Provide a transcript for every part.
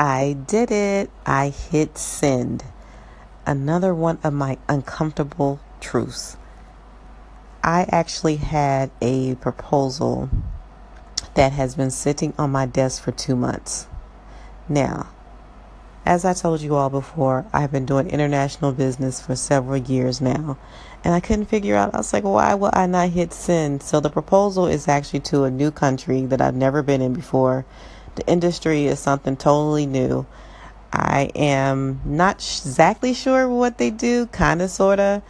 I did it. I hit send. Another one of my uncomfortable truths. I actually had a proposal that has been sitting on my desk for two months. Now, as I told you all before, I've been doing international business for several years now, and I couldn't figure out. I was like, why will I not hit send? So the proposal is actually to a new country that I've never been in before. The industry is something totally new. I am not exactly sure what they do, kind of, sort of,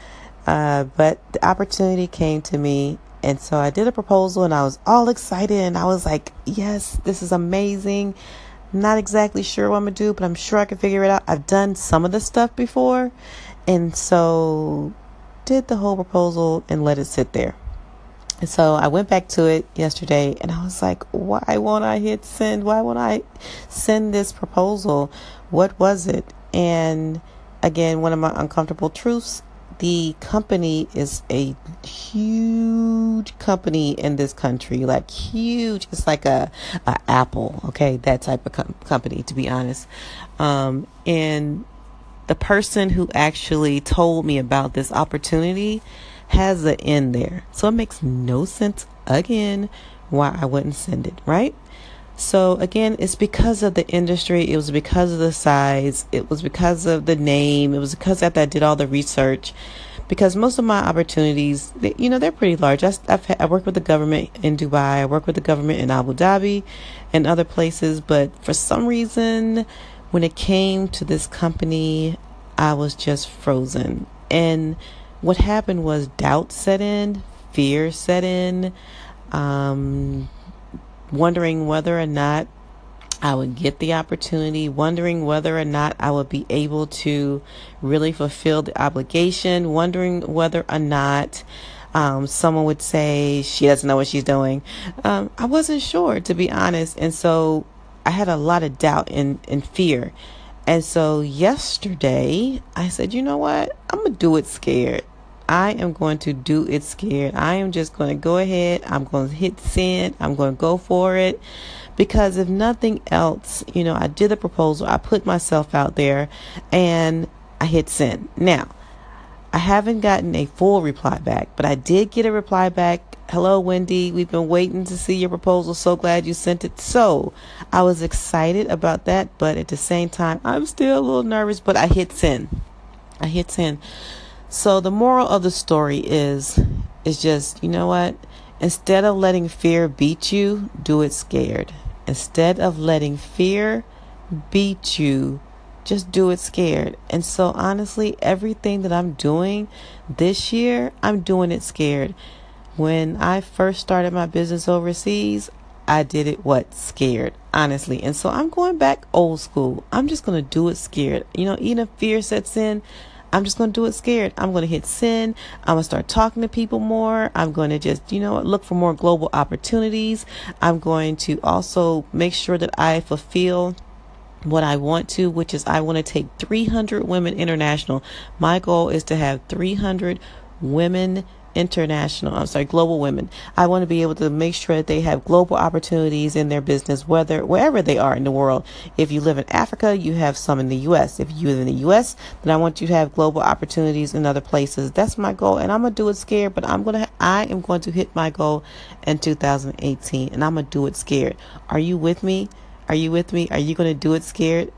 uh, but the opportunity came to me. And so I did a proposal and I was all excited and I was like, yes, this is amazing. Not exactly sure what I'm going to do, but I'm sure I can figure it out. I've done some of the stuff before. And so did the whole proposal and let it sit there. And so I went back to it yesterday and I was like, why won't I hit send? Why won't I send this proposal? What was it? And again, one of my uncomfortable truths the company is a huge company in this country, like huge. It's like a, a Apple, okay, that type of com- company, to be honest. Um, and the person who actually told me about this opportunity has an N there. So it makes no sense again why I wouldn't send it, right? So again, it's because of the industry, it was because of the size, it was because of the name, it was because after I did all the research. Because most of my opportunities, you know, they're pretty large. I, I've, I work with the government in Dubai, I work with the government in Abu Dhabi and other places, but for some reason, when it came to this company, I was just frozen. And what happened was doubt set in, fear set in, um, wondering whether or not I would get the opportunity, wondering whether or not I would be able to really fulfill the obligation, wondering whether or not um, someone would say she doesn't know what she's doing. Um, I wasn't sure, to be honest. And so I had a lot of doubt and, and fear. And so yesterday, I said, you know what? I'm going to do it scared. I am going to do it scared. I am just going to go ahead. I'm going to hit send. I'm going to go for it. Because if nothing else, you know, I did the proposal, I put myself out there, and I hit send. Now, I haven't gotten a full reply back, but I did get a reply back. Hello, Wendy. We've been waiting to see your proposal. So glad you sent it. So I was excited about that, but at the same time, I'm still a little nervous, but I hit send. I hit send. So the moral of the story is is just, you know what? Instead of letting fear beat you, do it scared. Instead of letting fear beat you, just do it scared. And so honestly, everything that I'm doing this year, I'm doing it scared. When I first started my business overseas, I did it what scared, honestly. And so I'm going back old school. I'm just going to do it scared. You know, even if fear sets in, I'm just going to do it scared. I'm going to hit send. I'm going to start talking to people more. I'm going to just, you know, look for more global opportunities. I'm going to also make sure that I fulfill what I want to, which is I want to take 300 women international. My goal is to have 300 women international, I'm sorry, global women. I want to be able to make sure that they have global opportunities in their business, whether wherever they are in the world. If you live in Africa, you have some in the U.S. If you live in the U.S., then I want you to have global opportunities in other places. That's my goal, and I'm gonna do it scared, but I'm gonna, I am going to hit my goal in 2018, and I'm gonna do it scared. Are you with me? Are you with me? Are you to do it scared?